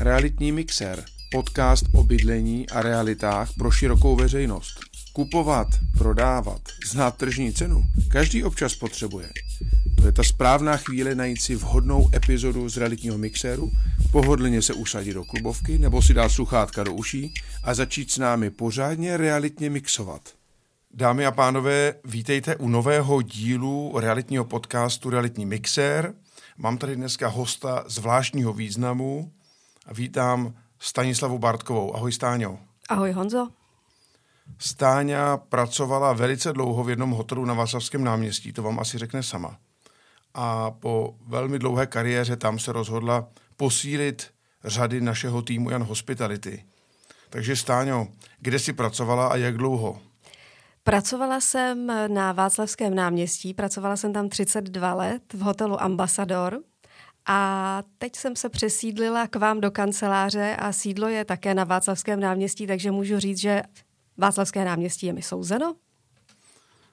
Realitní mixer, podcast o bydlení a realitách pro širokou veřejnost. Kupovat, prodávat, znát tržní cenu, každý občas potřebuje. To je ta správná chvíle najít si vhodnou epizodu z realitního mixéru, pohodlně se usadit do klubovky nebo si dát sluchátka do uší a začít s námi pořádně realitně mixovat. Dámy a pánové, vítejte u nového dílu realitního podcastu Realitní mixér. Mám tady dneska hosta zvláštního významu a vítám Stanislavu Bartkovou. Ahoj Stáňo. Ahoj Honzo. Stáňa pracovala velice dlouho v jednom hotelu na Václavském náměstí, to vám asi řekne sama. A po velmi dlouhé kariéře tam se rozhodla posílit řady našeho týmu Jan Hospitality. Takže Stáňo, kde jsi pracovala a jak dlouho? Pracovala jsem na Václavském náměstí, pracovala jsem tam 32 let v hotelu Ambassador a teď jsem se přesídlila k vám do kanceláře a sídlo je také na Václavském náměstí, takže můžu říct, že Václavské náměstí je mi souzeno.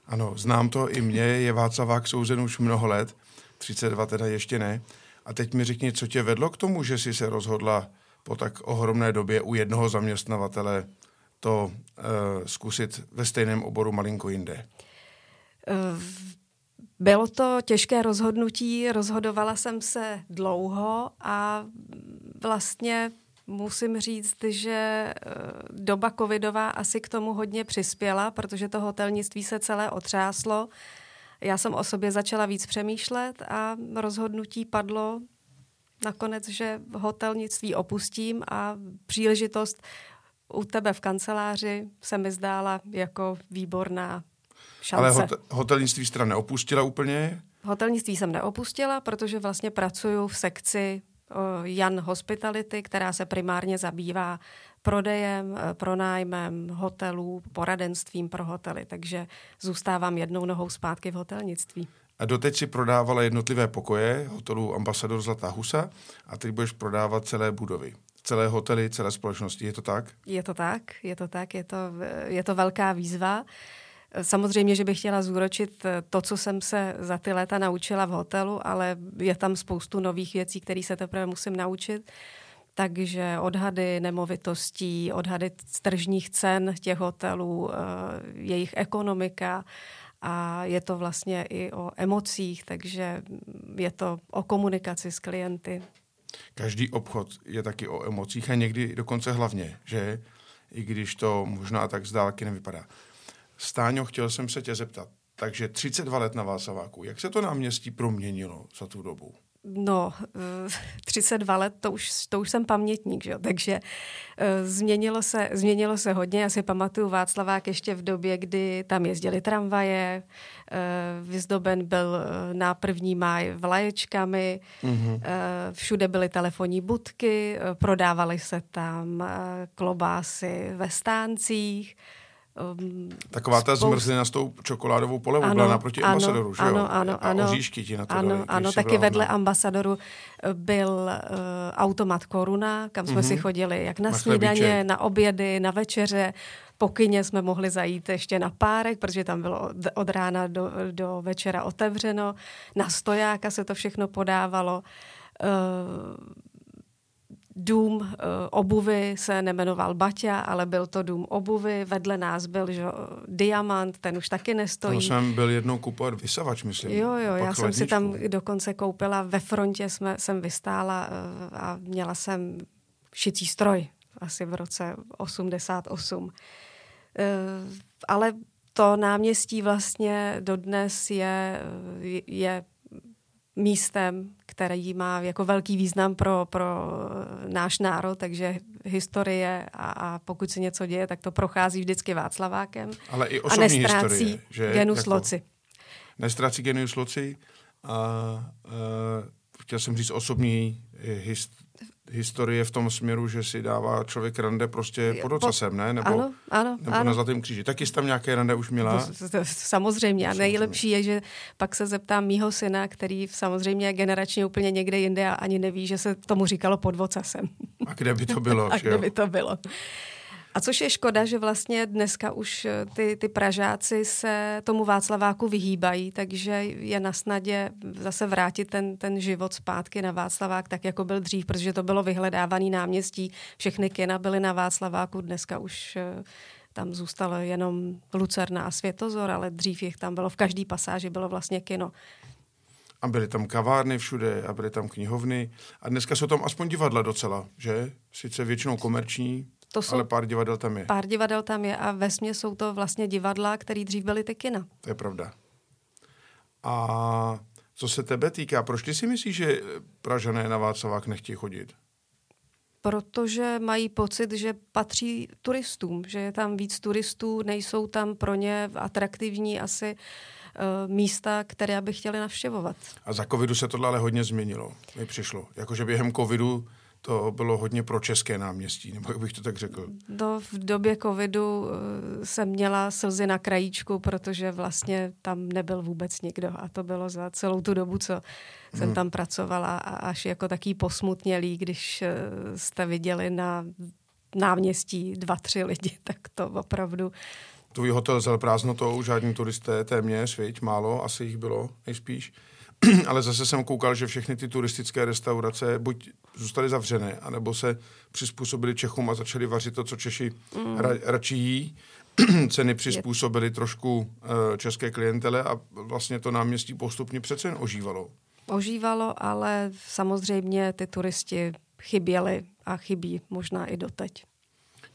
Ano, znám to, i mě je Václavák souzen už mnoho let, 32 teda ještě ne. A teď mi řekni, co tě vedlo k tomu, že jsi se rozhodla po tak ohromné době u jednoho zaměstnavatele to uh, zkusit ve stejném oboru malinko jinde? Bylo to těžké rozhodnutí, rozhodovala jsem se dlouho a vlastně musím říct, že doba covidová asi k tomu hodně přispěla, protože to hotelnictví se celé otřáslo. Já jsem o sobě začala víc přemýšlet a rozhodnutí padlo nakonec, že hotelnictví opustím a příležitost u tebe v kanceláři se mi zdála jako výborná šance. Ale hot- hotelnictví jste neopustila úplně? Hotelnictví jsem neopustila, protože vlastně pracuji v sekci Jan Hospitality, která se primárně zabývá prodejem, e, pronájmem hotelů, poradenstvím pro hotely, takže zůstávám jednou nohou zpátky v hotelnictví. A doteď si prodávala jednotlivé pokoje hotelu Ambasador Zlatá Husa a teď budeš prodávat celé budovy celé hotely, celé společnosti. Je to tak? Je to tak, je to tak, je to, je to velká výzva. Samozřejmě, že bych chtěla zúročit to, co jsem se za ty léta naučila v hotelu, ale je tam spoustu nových věcí, které se teprve musím naučit. Takže odhady nemovitostí, odhady tržních cen těch hotelů, eh, jejich ekonomika a je to vlastně i o emocích, takže je to o komunikaci s klienty. Každý obchod je taky o emocích a někdy dokonce hlavně, že? I když to možná tak z dálky nevypadá. Stáňo, chtěl jsem se tě zeptat. Takže 32 let na Václaváku. Jak se to náměstí proměnilo za tu dobu? No, 32 let, to už, to už jsem pamětník, že jo? takže uh, změnilo, se, změnilo se hodně. Já si pamatuju Václavák ještě v době, kdy tam jezdili tramvaje, uh, vyzdoben byl na první máj vlaječkami, mm-hmm. všude byly telefonní budky, prodávaly se tam klobásy ve stáncích, Um, Taková ta spoust... zmrzlina s tou čokoládovou polevou ano, byla naproti ano, ambasadoru, že ano, jo? Ano, A ano. oříšky ti na to Ano, dali, ano taky vedle ambasadoru eh, byl uh, automat Koruna, kam jsme mm-hmm. si chodili jak na, na snídaně, chlebíček. na obědy, na večeře. Po kyně jsme mohli zajít ještě na párek, protože tam bylo od, od rána do, do večera otevřeno. Na stojáka se to všechno podávalo. Uh, dům uh, obuvy se nemenoval Baťa, ale byl to dům obuvy. Vedle nás byl že, Diamant, ten už taky nestojí. To jsem byl jednou kupovat vysavač, myslím. Jo, jo, já jsem si tam dokonce koupila, ve frontě jsme, jsem vystála uh, a měla jsem šicí stroj asi v roce 88. Uh, ale to náměstí vlastně dodnes je, je místem, který má jako velký význam pro, pro náš národ, takže historie a, a pokud se něco děje, tak to prochází vždycky Václavákem. Ale i osobní a nestrácí historie, že genus jako, loci. Nestrácí genus loci a, a chtěl jsem říct osobní hist, historie v tom směru, že si dává člověk rande prostě pod ocasem, ne? Nebo, ano, ano, nebo ano. na Zlatém kříži. Taky jsi tam nějaké rande už měla? To, to, to, samozřejmě. A nejlepší je, že pak se zeptám mýho syna, který samozřejmě je generačně úplně někde jinde a ani neví, že se tomu říkalo pod ocasem. A kde by to bylo? a kde by to bylo? A což je škoda, že vlastně dneska už eh, ty, ty Pražáci se tomu Václaváku vyhýbají, takže je na snadě zase vrátit ten, ten život zpátky na Václavák, tak jako byl dřív, protože to bylo vyhledávaný náměstí. Všechny kina byly na Václaváku, dneska už eh, tam zůstalo jenom Lucerna a Světozor, ale dřív jich tam bylo, v každé pasáži bylo vlastně kino. A byly tam kavárny všude a byly tam knihovny. A dneska jsou tam aspoň divadla docela, že? Sice většinou komerční, to jsou, ale pár divadel tam je. Pár divadel tam je a ve jsou to vlastně divadla, které dřív byly ty kina. To je pravda. A co se tebe týká, proč ty si myslíš, že Pražané na Václavák nechtějí chodit? protože mají pocit, že patří turistům, že je tam víc turistů, nejsou tam pro ně atraktivní asi uh, místa, které by chtěli navštěvovat. A za covidu se tohle ale hodně změnilo, mi přišlo. Jakože během covidu to bylo hodně pro české náměstí, nebo jak bych to tak řekl? No, v době covidu eh, jsem měla slzy na krajíčku, protože vlastně tam nebyl vůbec nikdo a to bylo za celou tu dobu, co jsem hmm. tam pracovala a až jako taký posmutnělý, když eh, jste viděli na náměstí dva, tři lidi, tak to opravdu... Tvůj hotel zel prázdnotou, žádní turisté téměř, viď, málo, asi jich bylo nejspíš. ale zase jsem koukal, že všechny ty turistické restaurace buď zůstaly zavřené, anebo se přizpůsobili Čechům a začali vařit to, co Češi mm. ra, radši jí. Ceny přizpůsobily trošku uh, české klientele a vlastně to náměstí postupně přece jen ožívalo. Ožívalo, ale samozřejmě ty turisti chyběli a chybí možná i doteď.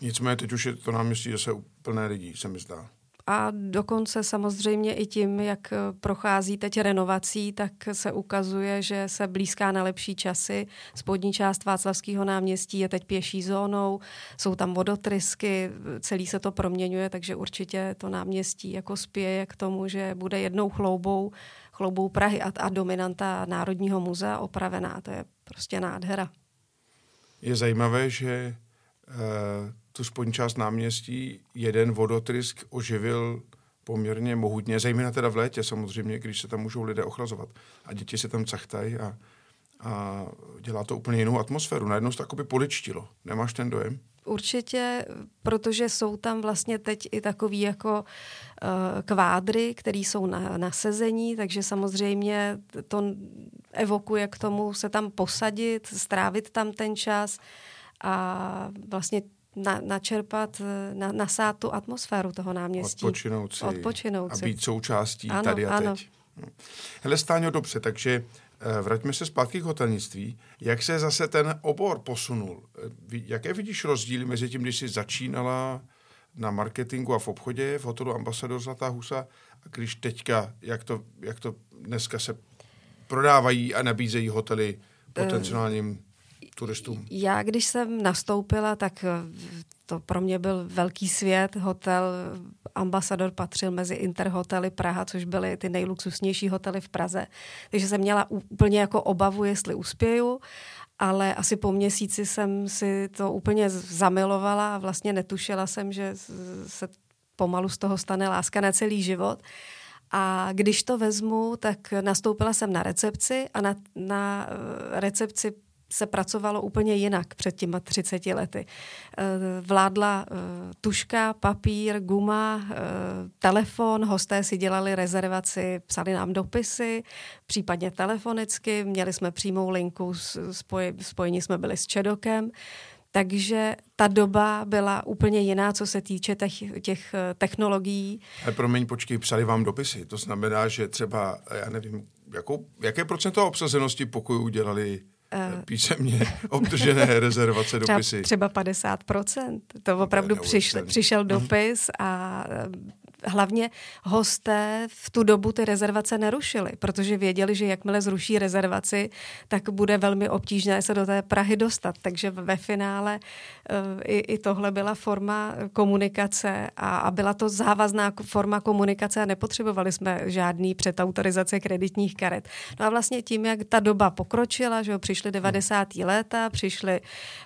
Nicméně teď už je to náměstí zase plné lidí, se mi zdá. A dokonce samozřejmě i tím, jak prochází teď renovací, tak se ukazuje, že se blízká na lepší časy. Spodní část Václavského náměstí je teď pěší zónou, jsou tam vodotrysky, celý se to proměňuje, takže určitě to náměstí jako spěje k tomu, že bude jednou chloubou, chloubou Prahy a, a dominanta Národního muzea opravená. To je prostě nádhera. Je zajímavé, že uh tu spodní část náměstí jeden vodotrysk oživil poměrně mohutně, zejména teda v létě samozřejmě, když se tam můžou lidé ochlazovat. A děti se tam cachtají a, a dělá to úplně jinou atmosféru. Najednou se to by poličtilo. Nemáš ten dojem? Určitě, protože jsou tam vlastně teď i takový jako uh, kvádry, které jsou na, na sezení, takže samozřejmě to evokuje k tomu se tam posadit, strávit tam ten čas a vlastně na, načerpat, eh, na, nasát tu atmosféru toho náměstí. Odpočinout si. Odpočinout si. A být součástí ano, tady a ano. teď. Hm. Hele, Stáňo, dobře, takže eh, vraťme se zpátky k hotelnictví. Jak se zase ten obor posunul? Eh, jaké vidíš rozdíly mezi tím, když jsi začínala na marketingu a v obchodě v hotelu Ambasador Zlatá husa a když teďka, jak to, jak to dneska se prodávají a nabízejí hotely potenciálním turistům? Já, když jsem nastoupila, tak eh, to pro mě byl velký svět. Hotel Ambasador patřil mezi Interhotely Praha, což byly ty nejluxusnější hotely v Praze. Takže jsem měla úplně jako obavu, jestli uspěju, ale asi po měsíci jsem si to úplně zamilovala a vlastně netušila jsem, že se pomalu z toho stane láska na celý život. A když to vezmu, tak nastoupila jsem na recepci a na, na eh, recepci se pracovalo úplně jinak před těma 30 lety. Eh, vládla eh, tuška, papír, guma, eh, telefon, hosté si dělali rezervaci, psali nám dopisy, případně telefonicky, měli jsme přímou linku, spoj, spojení jsme byli s Čedokem, takže ta doba byla úplně jiná, co se týče těch, těch technologií. Ale promiň, počkej, psali vám dopisy. To znamená, že třeba, já nevím, jakou, jaké procento obsazenosti pokojů dělali Uh, písemně obdržené rezervace, dopisy. Třeba, třeba 50%. To opravdu přišel, přišel mhm. dopis a hlavně hosté v tu dobu ty rezervace nerušili, protože věděli, že jakmile zruší rezervaci, tak bude velmi obtížné se do té Prahy dostat. Takže ve finále eh, i, i tohle byla forma komunikace a, a byla to závazná forma komunikace a nepotřebovali jsme žádný předautorizace kreditních karet. No a vlastně tím, jak ta doba pokročila, že jo, přišly 90. léta, přišly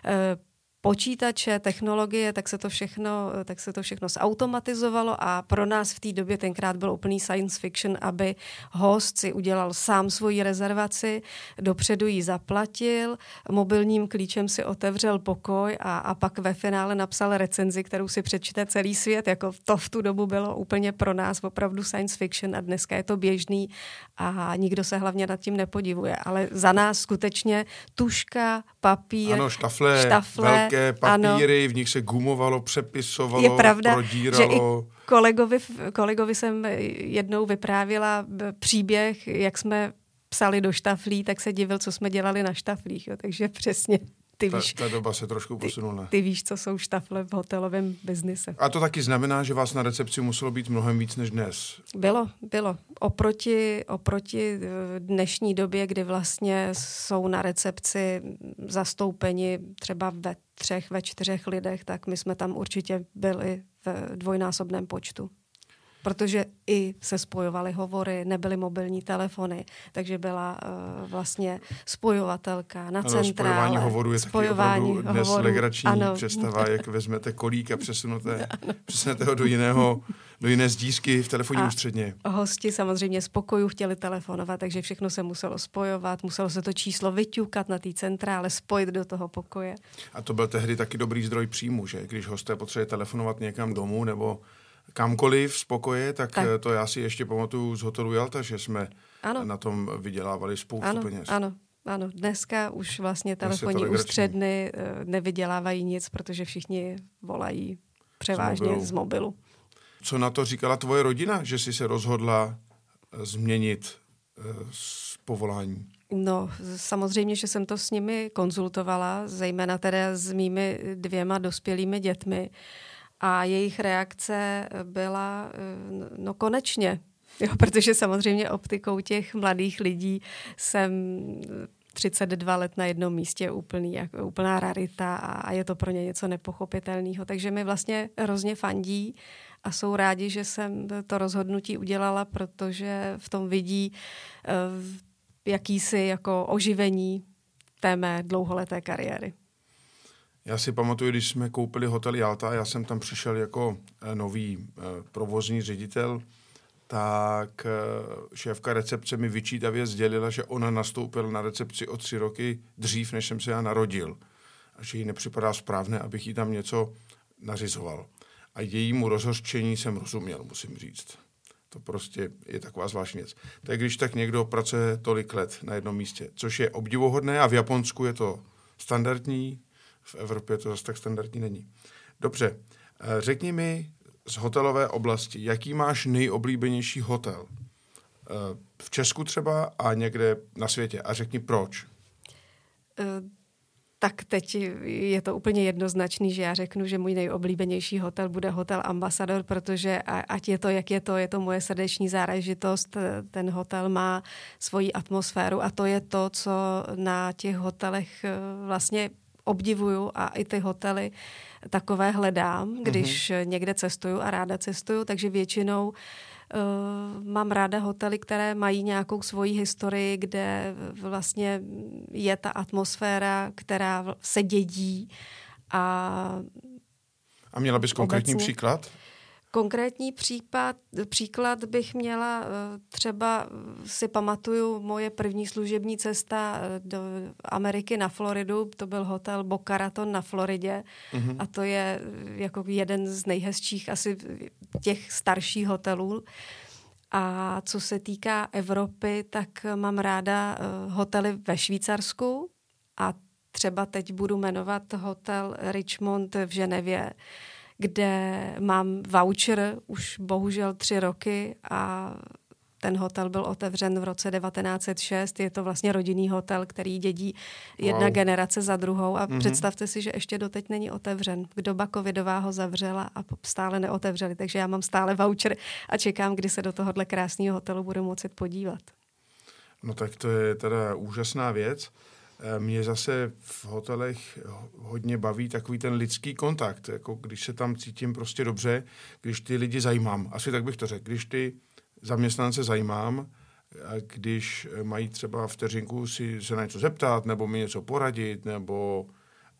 eh, počítače, technologie, tak se to všechno, tak se to všechno zautomatizovalo a pro nás v té době tenkrát byl úplný science fiction, aby host si udělal sám svoji rezervaci, dopředu ji zaplatil, mobilním klíčem si otevřel pokoj a, a pak ve finále napsal recenzi, kterou si přečte celý svět. Jako to v tu dobu bylo úplně pro nás opravdu science fiction a dneska je to běžný a nikdo se hlavně nad tím nepodivuje. Ale za nás skutečně tuška, papír, ano, štafle, štafle velké papíry, ano. v nich se gumovalo, přepisovalo, je pravda, prodíralo. Že i kolegovi, kolegovi jsem jednou vyprávila příběh, jak jsme psali do štaflí, tak se divil, co jsme dělali na štaflích. Jo. Takže přesně ty ta, víš, ta doba se trošku posunula. Ty, ty víš, co jsou štafle v hotelovém biznise. A to taky znamená, že vás na recepci muselo být mnohem víc než dnes. Bylo, bylo. Oproti, oproti eh, dnešní době, kdy vlastně jsou na recepci zastoupeni třeba ve třech, ve čtyřech lidech, tak my jsme tam určitě byli v dvojnásobném počtu protože i se spojovaly hovory, nebyly mobilní telefony, takže byla uh, vlastně spojovatelka na centrále. Spojování hovoru je spojování taky dnes hovoru, legrační ano. představa, jak vezmete kolík a přesunete, přesunete ho do jiného, do jiné zdísky v telefonním ústředně. Hosti samozřejmě z pokoju chtěli telefonovat, takže všechno se muselo spojovat, muselo se to číslo vyťukat na té centrále, spojit do toho pokoje. A to byl tehdy taky dobrý zdroj příjmu, že? Když hosté potřebuje telefonovat někam domů nebo kamkoliv z pokoje, tak, tak to já si ještě pamatuju z hotelu Jalta, že jsme ano. na tom vydělávali spoustu ano, peněz. Ano, ano, dneska už vlastně telefonní ústředny eh, nevydělávají nic, protože všichni volají převážně z mobilu. z mobilu. Co na to říkala tvoje rodina, že jsi se rozhodla eh, změnit z eh, povolání? No, samozřejmě, že jsem to s nimi konzultovala, zejména teda s mými dvěma dospělými dětmi. A jejich reakce byla, eh, no konečně, jo, protože samozřejmě optikou těch mladých lidí jsem 32 let na jednom místě úplný, jako úplná rarita a je to pro ně něco nepochopitelného. Takže mi vlastně hrozně fandí a jsou rádi, že jsem to rozhodnutí udělala, protože v tom vidí uh, jakýsi jako oživení té mé dlouholeté kariéry. Já si pamatuju, když jsme koupili hotel Jalta, já jsem tam přišel jako eh, nový eh, provozní ředitel, tak eh, šéfka recepce mi vyčítavě sdělila, že ona nastoupila na recepci o tři roky dřív, než jsem se já narodil. A že jí nepřipadá správné, abych jí tam něco nařizoval. A jejímu rozhořčení jsem rozuměl, musím říct. To prostě je taková zvláštní věc. Tak když tak někdo pracuje tolik let na jednom místě, což je obdivuhodné a v Japonsku je to standardní, v Evropě to zase tak standardní není. Dobře, eh, řekni mi z hotelové oblasti, jaký máš nejoblíbenější hotel? Eh, v Česku třeba a někde na světě. A řekni proč. Uh tak teď je to úplně jednoznačný, že já řeknu, že můj nejoblíbenější hotel bude hotel Ambassador, protože ať je to, jak je to, je to moje srdeční záležitost. Ten hotel má svoji atmosféru a to je to, co na těch hotelech vlastně obdivuju a i ty hotely takové hledám, když mm-hmm. někde cestuju a ráda cestuju, takže většinou uh, mám ráda hotely, které mají nějakou svoji historii, kde vlastně je ta atmosféra, která se dědí a a měla bys konkrétní obecně. příklad? Konkrétní případ, příklad bych měla, eh, třeba si pamatuju moje první služební cesta eh, do Ameriky na Floridu, to byl hotel Boca Raton na Floridě mm-hmm. a to je eh, jako jeden z nejhezčích asi těch starších hotelů. A co se týká Evropy, tak mám ráda hotely ve Švýcarsku a třeba teď budu jmenovat hotel Richmond v Ženevě, kde mám voucher už bohužel tři roky a ten hotel byl otevřen v roce 1906. Je to vlastně rodinný hotel, který dědí jedna wow. generace za druhou. A mm-hmm. představte si, že ještě doteď není otevřen. Doba covidová ho zavřela a stále neotevřeli. Takže já mám stále voucher a čekám, kdy se do tohohle krásného hotelu budu moci podívat. No tak to je teda úžasná věc. Eh, mě zase v hotelech hodně baví takový ten lidský kontakt, jako když se tam cítím prostě dobře, když ty lidi zajímám. Asi tak bych to řekl. Když ty zaměstnance zajímám, když mají třeba vteřinku si se na něco zeptat, nebo mi něco poradit, nebo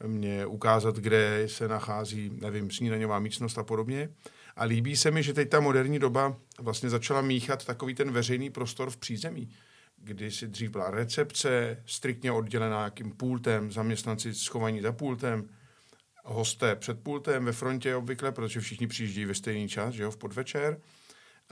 mě ukázat, kde se nachází, nevím, snídaňová místnost a podobně. A líbí se mi, že teď ta moderní doba vlastně začala míchat takový ten veřejný prostor v přízemí, kdy si dřív byla recepce, striktně oddělená nějakým pultem, zaměstnanci schovaní za pultem, hosté před pultem ve frontě obvykle, protože všichni přijíždějí ve stejný čas, že jo, v podvečer.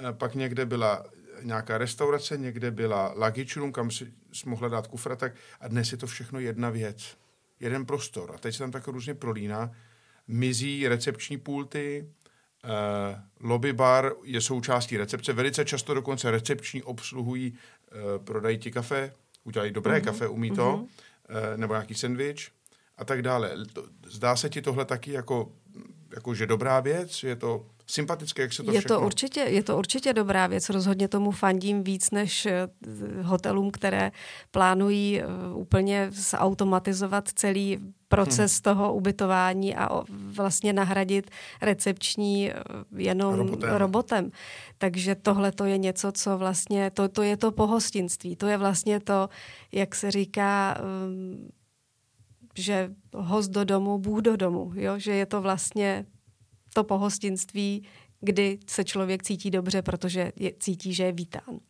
E, pak někde byla nějaká restaurace, někde byla luggage room, kam si mohla dát kufratek a dnes je to všechno jedna věc, jeden prostor. A teď se tam tak různě prolíná. Mizí recepční pulty, lobby bar je součástí recepce. Velice často dokonce recepční obsluhují, uh, prodají ti kafe, udělají dobré uh-huh. kafe, umí to, uh-huh. uh, nebo nějaký sendvič a tak dále. Zdá se ti tohle taky jako, jako že dobrá věc? Je to sympatické, jak se to je všechno... To určitě, je to určitě dobrá věc. Rozhodně tomu fandím víc než eh, hotelům, které plánují eh, úplně zautomatizovat celý proces hmm. toho ubytování a vlastně nahradit recepční eh, jenom robotem. robotem. Takže tohle to je něco, co vlastně, to, to je to pohostinství. To je vlastně to, jak se říká, um, že host do domu, Bůh do domu, jo? že je to vlastně to pohostinství, kdy se člověk cítí dobře, protože je, cítí, že je vítán.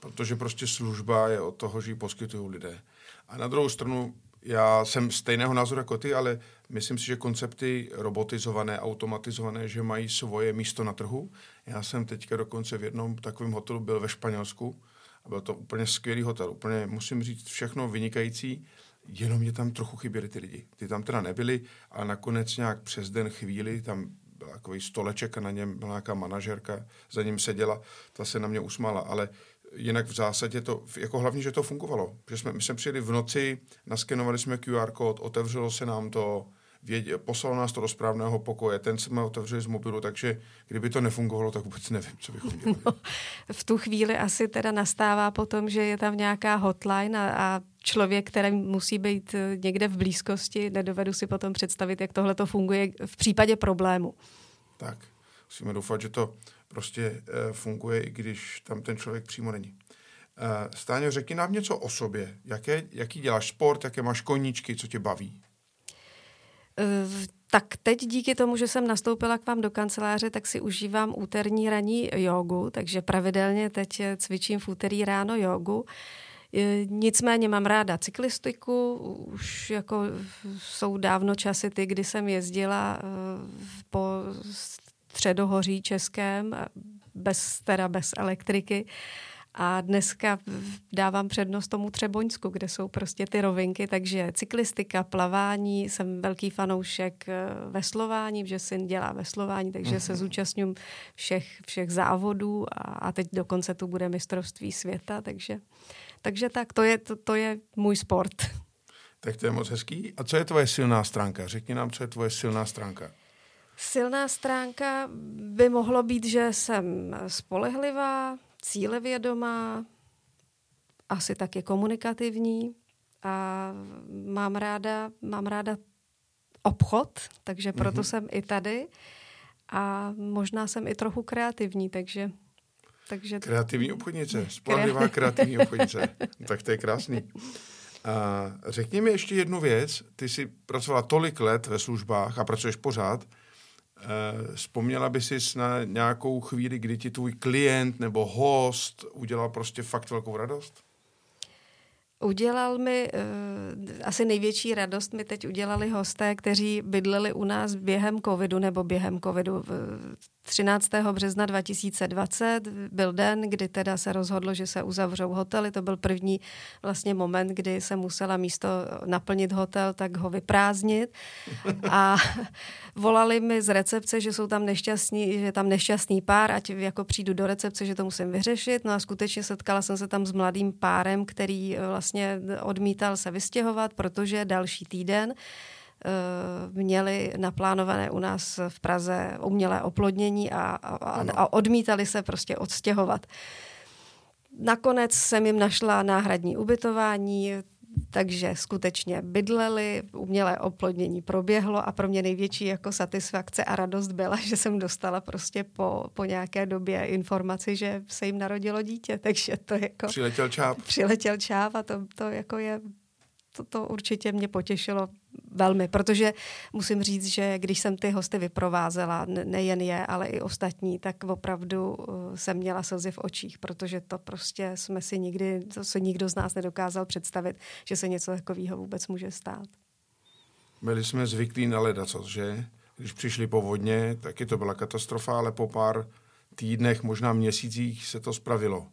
Protože prostě služba je od toho, že ji poskytují lidé. A na druhou stranu, já jsem stejného názoru jako ty, ale myslím si, že koncepty robotizované, automatizované, že mají svoje místo na trhu. Já jsem teďka dokonce v jednom takovém hotelu byl ve Španělsku a byl to úplně skvělý hotel. Úplně, musím říct, všechno vynikající jenom mě tam trochu chyběly ty lidi. Ty tam teda nebyli, a nakonec nějak přes den chvíli tam byl takový stoleček a na něm byla nějaká manažerka, za ním seděla, ta se na mě usmála, ale jinak v zásadě to, jako hlavně, že to fungovalo. Že jsme, my jsme přijeli v noci, naskenovali jsme QR kód, otevřelo se nám to, vědě, poslal nás to do správného pokoje, ten jsme otevřeli z mobilu, takže kdyby to nefungovalo, tak vůbec nevím, co bychom dělali. No, v tu chvíli asi teda nastává potom, že je tam nějaká hotline a, a člověk, který musí být eh, někde v blízkosti, nedovedu si potom představit, jak tohle to funguje v případě problému. Tak, musíme doufat, že to prostě uh, funguje, i když tam ten člověk přímo není. Uh, Stáňo, řekni nám něco o sobě. Jaké, jaký děláš sport, jaké máš koníčky, co tě baví? Tak teď díky tomu, že jsem nastoupila k vám do kanceláře, tak si užívám úterní ranní jogu, takže pravidelně teď cvičím v úterý ráno jogu. Nicméně mám ráda cyklistiku, už jako jsou dávno časy ty, kdy jsem jezdila eh, po středohoří českém, bez, teda bez elektriky. A dneska dávám přednost tomu Třeboňsku, kde jsou prostě ty rovinky, takže cyklistika, plavání, jsem velký fanoušek eh, veslování, že syn dělá veslování, takže uh-huh. se mhm. zúčastňuji všech, všech závodů a, a teď dokonce tu bude mistrovství světa, takže takže tak, to je, to, to je můj sport. Tak to je moc hezký. A co je tvoje silná stránka? Řekni nám, co je tvoje silná stránka. Silná stránka by mohlo být, že jsem spolehlivá, cílevědomá, asi taky komunikativní a mám ráda, mám ráda obchod, takže proto mm-hmm. jsem i tady a možná jsem i trochu kreativní, takže takže... Kreativní obchodnice, spolehlivá kreativní obchodnice. tak to je krásný. A řekni mi ještě jednu věc. Ty jsi pracovala tolik let ve službách a pracuješ pořád. E, vzpomněla by si na nějakou chvíli, kdy ti tvůj klient nebo host udělal prostě fakt velkou radost? Udělal mi, uh, asi největší radost mi teď udělali hosté, kteří bydleli u nás během covidu nebo během covidu. 13. března 2020 byl den, kdy teda se rozhodlo, že se uzavřou hotely. To byl první vlastně moment, kdy se musela místo naplnit hotel, tak ho vyprázdnit. A volali mi z recepce, že jsou tam nešťastní, že je tam nešťastný pár, ať jako přijdu do recepce, že to musím vyřešit. No a skutečně setkala jsem se tam s mladým párem, který vlastně odmítal se vystěhovat, protože další týden měli naplánované u nás v Praze umělé oplodnění a, a, a odmítali se prostě odstěhovat. Nakonec jsem jim našla náhradní ubytování, takže skutečně bydleli, umělé oplodnění proběhlo a pro mě největší jako satisfakce a radost byla, že jsem dostala prostě po, po nějaké době informaci, že se jim narodilo dítě, takže to jako... Přiletěl čáp. Přiletěl čáp a to, to jako je to, to určitě mě potěšilo velmi, protože musím říct, že když jsem ty hosty vyprovázela, nejen je, ale i ostatní, tak opravdu uh, jsem měla slzy v očích, protože to prostě jsme si nikdy, to se nikdo z nás nedokázal představit, že se něco takového vůbec může stát. Byli jsme zvyklí na ledaco, že? Když přišli povodně, taky to byla katastrofa, ale po pár týdnech, možná měsících se to spravilo.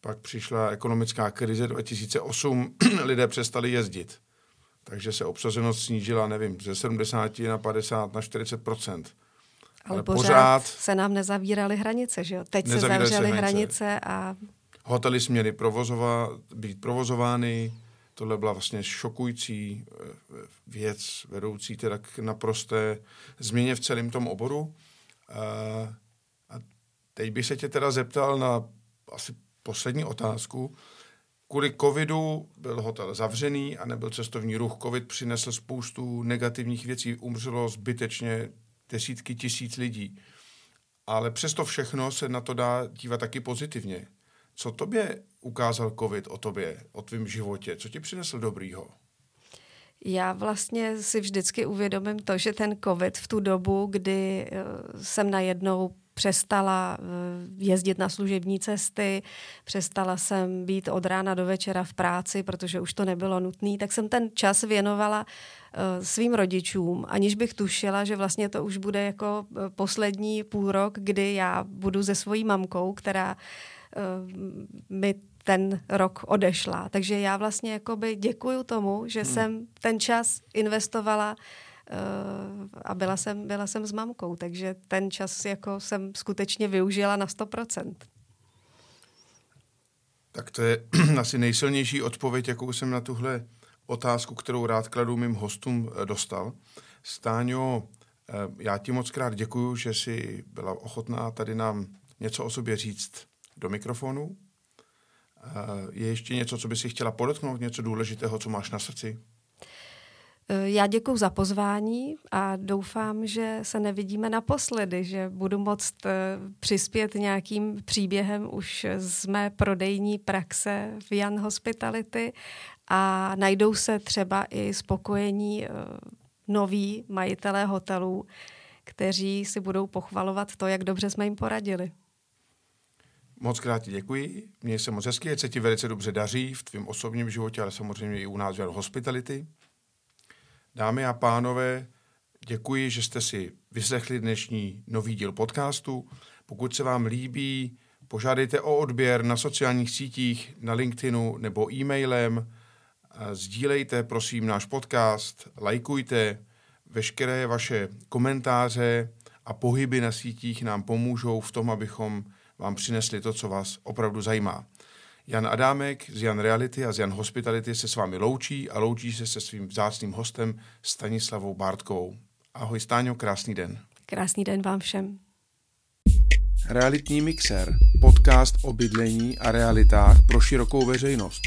Pak přišla ekonomická krize 2008, lidé přestali jezdit. Takže se obsazenost snížila, nevím, ze 70 na 50 na 40 ale, ale pořád, pořád se nám nezavíraly hranice, že jo? Teď se zavřely hranice. hranice a... Hotely směly provozovat, být provozovány, tohle byla vlastně šokující eh, věc, vedoucí teda k naprosté změně v celém tom oboru. A teď bych se tě teda zeptal na asi poslední otázku. Kvůli covidu byl hotel zavřený a nebyl cestovní ruch. Covid přinesl spoustu negativních věcí, umřelo zbytečně desítky tisíc lidí. Ale přesto všechno se na to dá dívat taky pozitivně. Co tobě ukázal covid o tobě, o tvém životě? Co ti přinesl dobrýho? Já vlastně si vždycky uvědomím to, že ten covid v tu dobu, kdy eh, jsem najednou přestala eh, jezdit na služební cesty, přestala jsem být od rána do večera v práci, protože už to nebylo nutné, tak jsem ten čas věnovala eh, svým rodičům, aniž bych tušila, že vlastně to už bude jako poslední půl rok, kdy já budu se svojí mamkou, která mi ten rok odešla. Takže já vlastně jakoby děkuju tomu, že hmm. jsem ten čas investovala a byla jsem, byla jsem s mamkou, takže ten čas jako jsem skutečně využila na 100%. Tak to je asi nejsilnější odpověď, jakou jsem na tuhle otázku, kterou rád kladu mým hostům, eh, dostal. Stáňo, eh, já ti moc krát děkuju, že jsi byla ochotná tady nám něco o sobě říct do mikrofonu. Je ještě něco, co by si chtěla podotknout, něco důležitého, co máš na srdci? E, já děkuji za pozvání a doufám, že se nevidíme naposledy, že budu moct e, přispět nějakým příběhem už z mé prodejní praxe v Jan Hospitality a najdou se třeba i spokojení e, noví majitelé hotelů, kteří si budou pochvalovat to, jak dobře jsme jim poradili. Moc krát děkuji, měj se moc hezky, se ti velice dobře daří v tvém osobním životě, ale samozřejmě i u nás v Hospitality. Dámy a pánové, děkuji, že jste si vyslechli dnešní nový díl podcastu. Pokud se vám líbí, požádejte o odběr na sociálních sítích, na LinkedInu nebo e-mailem. Sdílejte, prosím, náš podcast, lajkujte. Veškeré vaše komentáře a pohyby na sítích nám pomůžou v tom, abychom vám přinesli to, co vás opravdu zajímá. Jan Adámek z Jan Reality a z Jan Hospitality se s vámi loučí a loučí se se svým vzácným hostem Stanislavou Bártkovou. Ahoj Stáňo, krásný den. Krásný den vám všem. Realitní mixer, podcast o bydlení a realitách pro širokou veřejnost.